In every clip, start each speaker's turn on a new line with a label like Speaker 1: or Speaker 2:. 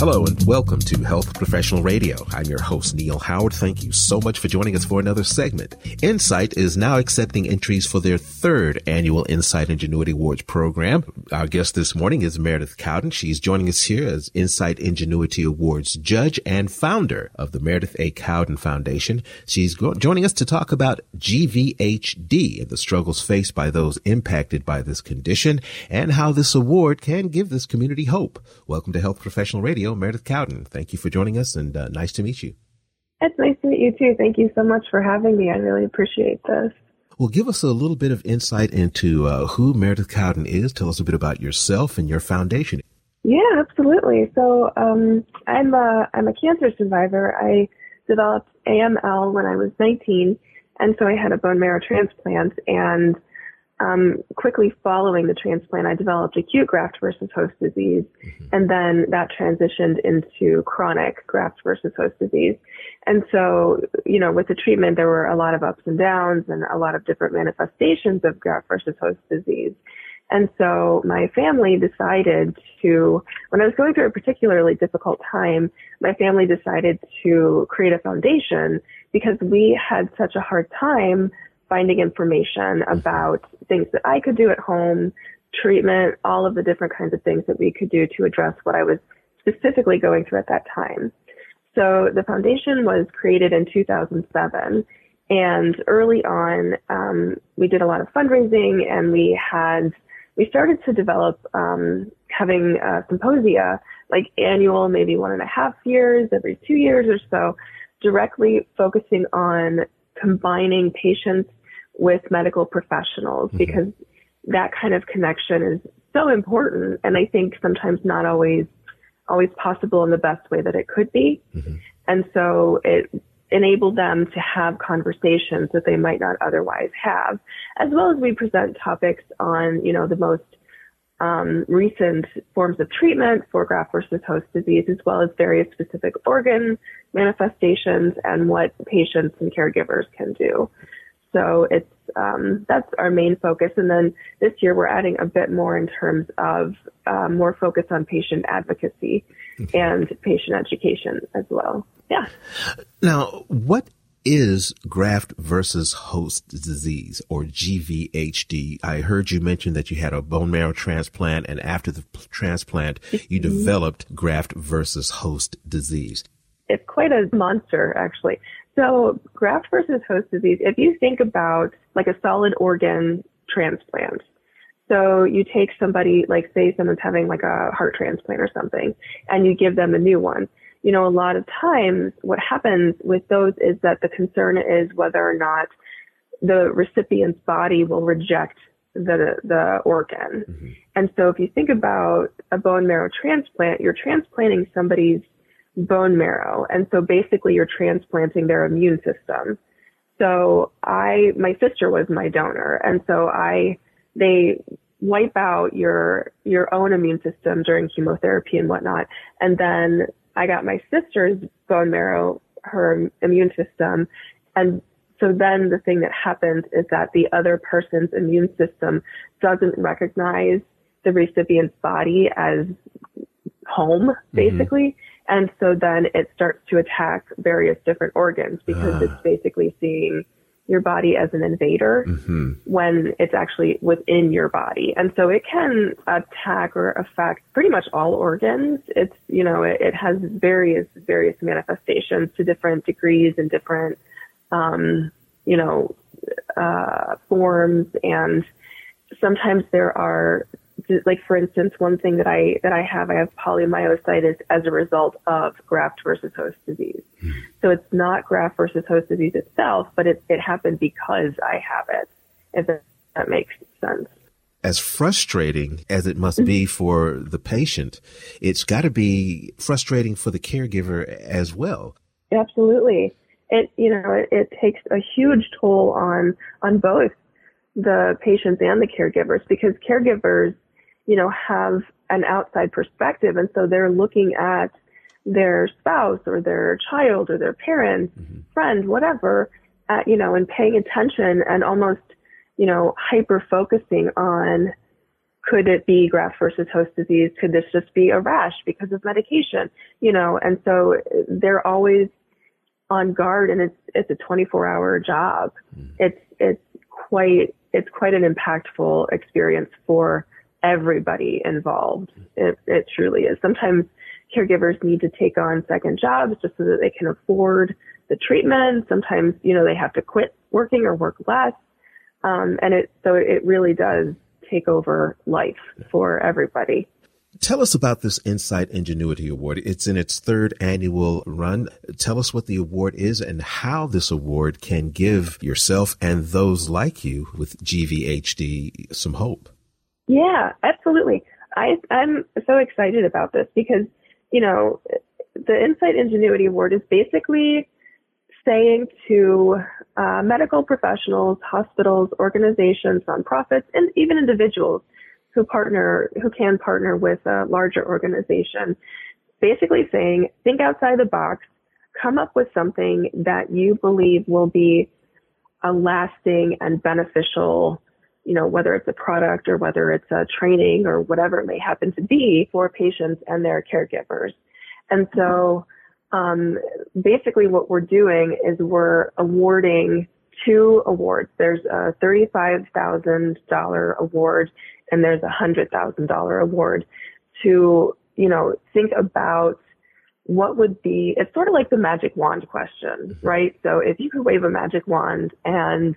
Speaker 1: Hello and welcome to Health Professional Radio. I'm your host, Neil Howard. Thank you so much for joining us for another segment. Incyte is now accepting entries for their third annual Incyte Ingenuity Awards program. Our guest this morning is Meredith Cowden. She's joining us here as Incyte Ingenuity Awards judge and founder of the Meredith A. Cowden Foundation. She's joining us to talk about GVHD and the struggles faced by those impacted by this condition and how this award can give this community hope. Welcome to Health Professional Radio. Meredith Cowden. Thank you for joining us and uh, nice to meet you.
Speaker 2: It's nice to meet you too. Thank you so much for having me. I really appreciate this.
Speaker 1: Well, give us a little bit of insight into uh, who Meredith Cowden is. Tell us a bit about yourself and your foundation.
Speaker 2: Yeah, absolutely. So um, I'm a I'm a cancer survivor. I developed AML when I was 19, and so I had a bone marrow transplant. And um, quickly following the transplant, I developed acute graft versus host disease, mm-hmm. and then that transitioned into chronic graft versus host disease. And so, you know, with the treatment, there were a lot of ups and downs and a lot of different manifestations of graft versus host disease. And so my family decided to, when I was going through a particularly difficult time, my family decided to create a foundation because we had such a hard time finding information mm-hmm. about things that I could do at home, treatment, all of the different kinds of things that we could do to address what I was specifically going through at that time. So the foundation was created in 2007. And early on, um, we did a lot of fundraising and we had, we started to develop um, having uh, symposia, like annual, maybe one and a half years, every two years or so, directly focusing on combining patients with medical professionals mm-hmm. because that kind of connection is so important and I think sometimes not always always possible in the best way that it could be. Mm-hmm. And so it enabled them to have conversations that they might not otherwise have, as well as we present topics on, you know, the most um, recent forms of treatment for graft versus host disease, as well as various specific organ manifestations and what patients and caregivers can do. So it's um, that's our main focus. And then this year we're adding a bit more in terms of uh, more focus on patient advocacy okay. and patient education as well. Yeah.
Speaker 1: Now, what is graft versus host disease or GVHD? I heard you mention that you had a bone marrow transplant and after the transplant you mm-hmm. developed graft versus host disease.
Speaker 2: It's quite a monster actually. So graft versus host disease, if you think about like a solid organ transplant, so you take somebody, like say someone's having like a heart transplant or something, and you give them a new one. You know, a lot of times what happens with those is that the concern is whether or not the recipient's body will reject the the organ. Mm-hmm. And so if you think about a bone marrow transplant, you're transplanting somebody's bone marrow. And so basically you're transplanting their immune system. So I, my sister was my donor. And so I, they wipe out your, your own immune system during chemotherapy and whatnot. And then I got my sister's bone marrow, her immune system. And so then the thing that happens is that the other person's immune system doesn't recognize the recipient's body as home, mm-hmm. basically. Mm-hmm. And so then it starts to attack various different organs because uh. it's basically seeing your body as an invader mm-hmm. when it's actually within your body. And so it can attack or affect pretty much all organs. It's, you know, it, it has various, various manifestations to different degrees and different, um, you know, uh, forms. And sometimes there are like for instance, one thing that I that I have, I have polymyositis as a result of graft versus host disease. So it's not graft versus host disease itself, but it it happened because I have it. If that makes sense.
Speaker 1: As frustrating as it must be mm-hmm. for the patient, it's got to be frustrating for the caregiver as well.
Speaker 2: Absolutely. It you know it, it takes a huge toll on on both the patients and the caregivers because caregivers you know, have an outside perspective. And so they're looking at their spouse or their child or their parents, mm-hmm. friend, whatever, at, you know, and paying attention and almost, you know, hyper focusing on could it be graft versus host disease? Could this just be a rash because of medication? You know, and so they're always on guard and it's it's a 24 hour job. Mm. It's it's quite it's quite an impactful experience for everybody involved. It it truly is. Sometimes caregivers need to take on second jobs just so that they can afford the treatment. Sometimes, you know, they have to quit working or work less. Um, and it, so it really does take over life for everybody.
Speaker 1: Tell us about this Incyte Ingenuity Award. It's in its third annual run. Tell us what the award is and how this award can give yourself and those like you with GVHD some hope.
Speaker 2: Yeah, absolutely. I, I'm so excited about this because, you know, the Incyte Ingenuity Award is basically saying to uh, medical professionals, hospitals, organizations, nonprofits, and even individuals who partner, who can partner with a larger organization, basically saying, think outside the box, come up with something that you believe will be a lasting and beneficial, you know, whether it's a product or whether it's a training or whatever it may happen to be for patients and their caregivers. And so, um, basically what we're doing is we're awarding two awards. There's a $35,000 award and there's a $100,000 award to, you know, think about what would be, it's sort of like the magic wand question, mm-hmm. right? So if you could wave a magic wand and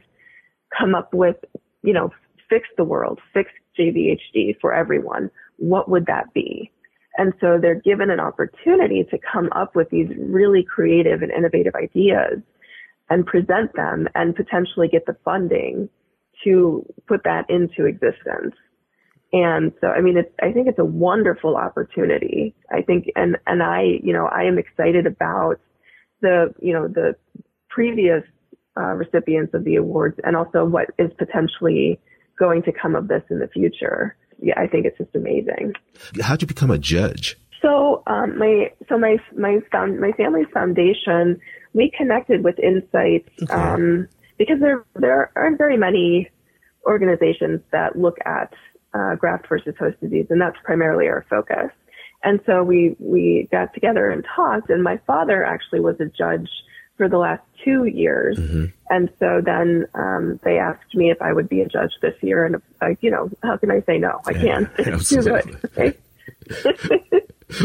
Speaker 2: come up with, you know, fix the world, fix GVHD for everyone, what would that be? And so they're given an opportunity to come up with these really creative and innovative ideas and present them and potentially get the funding to put that into existence. And so, I mean, it's, I think it's a wonderful opportunity. I think, and, and I, you know, I am excited about the, you know, the previous uh, recipients of the awards and also what is potentially going to come of this in the future yeah, I think it's just amazing.
Speaker 1: How'd you become a judge?
Speaker 2: So um, my so my my found my family's foundation we connected with Incyte okay. um, because there there aren't very many organizations that look at uh, graft versus host disease, and that's primarily our focus. And so we we got together and talked, and my father actually was a judge for the last two years. Mm-hmm. And so then um, they asked me if I would be a judge this year, and I, you know, how can I say no? I can't. Too good. Okay?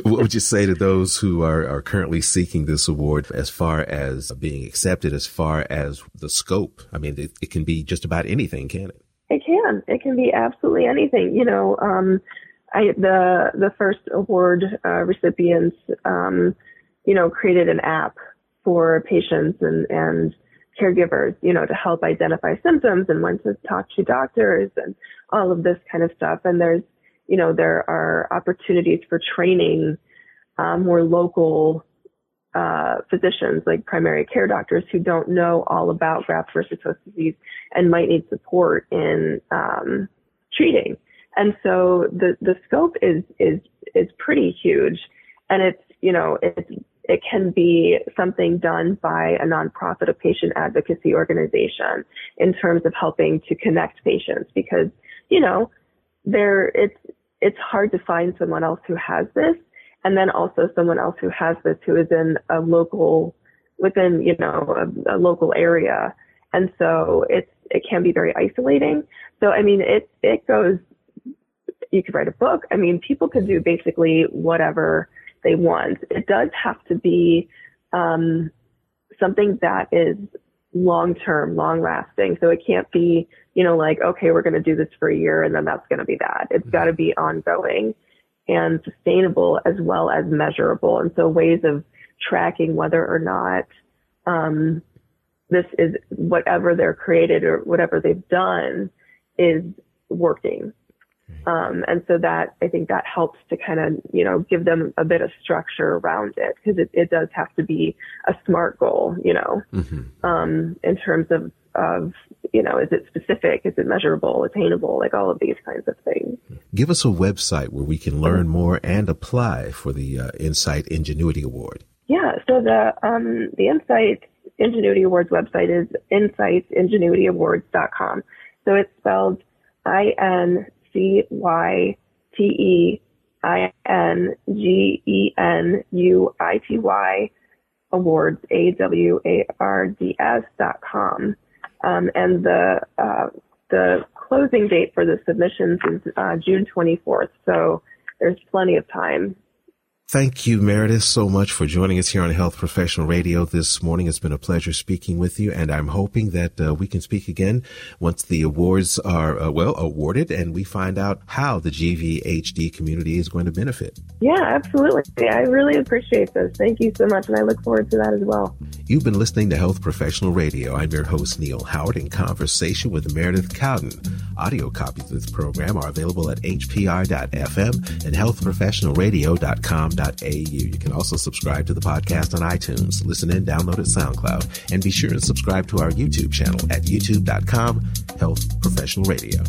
Speaker 1: what would you say to those who are, are currently seeking this award as far as being accepted, as far as the scope? I mean, it, it can be just about anything, can it?
Speaker 2: It can. It can be absolutely anything. You know, um, I, the the first award uh, recipients, um, you know, created an app for patients and, and caregivers, you know, to help identify symptoms and when to talk to doctors and all of this kind of stuff. And there's, you know, there are opportunities for training um, more local uh, physicians, like primary care doctors, who don't know all about graft versus host disease and might need support in um, treating. And so the the scope is is is pretty huge, and it's you know it's it can be something done by a nonprofit, a patient advocacy organization in terms of helping to connect patients because, you know, there, it's, it's hard to find someone else who has this and then also someone else who has this who is in a local, within, you know, a, a local area. And so it's, it can be very isolating. So, I mean, it, it goes, you could write a book. I mean, people could do basically whatever they want. It does have to be um, something that is long term, long lasting. So it can't be, you know, like, okay, we're going to do this for a year and then that's going to be that. It's mm-hmm. got to be ongoing and sustainable as well as measurable. And so ways of tracking whether or not um, this is whatever they're created or whatever they've done is working. Um, and so that, I think that helps to kind of, you know, give them a bit of structure around it because it, it does have to be a SMART goal, you know, mm-hmm. um, in terms of, of, you know, is it specific? Is it measurable, attainable? Like all of these kinds of things.
Speaker 1: Give us a website where we can learn more and apply for the uh, Incyte Ingenuity Award.
Speaker 2: Yeah. So the, um, the Incyte Ingenuity Awards website is incyteingenuityawards.com. So it's spelled I N C Y T E I N G E N U I T Y awards A W A R D S dot com. Um, and the uh, the closing date for the submissions is uh, June 24th, so there's plenty of time
Speaker 1: Thank you, Meredith, so much for joining us here on Health Professional Radio this morning. It's been a pleasure speaking with you, and I'm hoping that uh, we can speak again once the awards are, uh, well, awarded and we find out how the GVHD community is going to benefit.
Speaker 2: Yeah, absolutely. I really appreciate this. Thank you so much, and I look forward to that as well.
Speaker 1: You've been listening to Health Professional Radio. I'm your host, Neil Howard, in conversation with Meredith Cowden. Audio copies of this program are available at hpr.fm and healthprofessionalradio.com.au. you can also subscribe to the podcast on iTunes, listen in, download at SoundCloud, and be sure to subscribe to our YouTube channel at youtube.com health professional radio.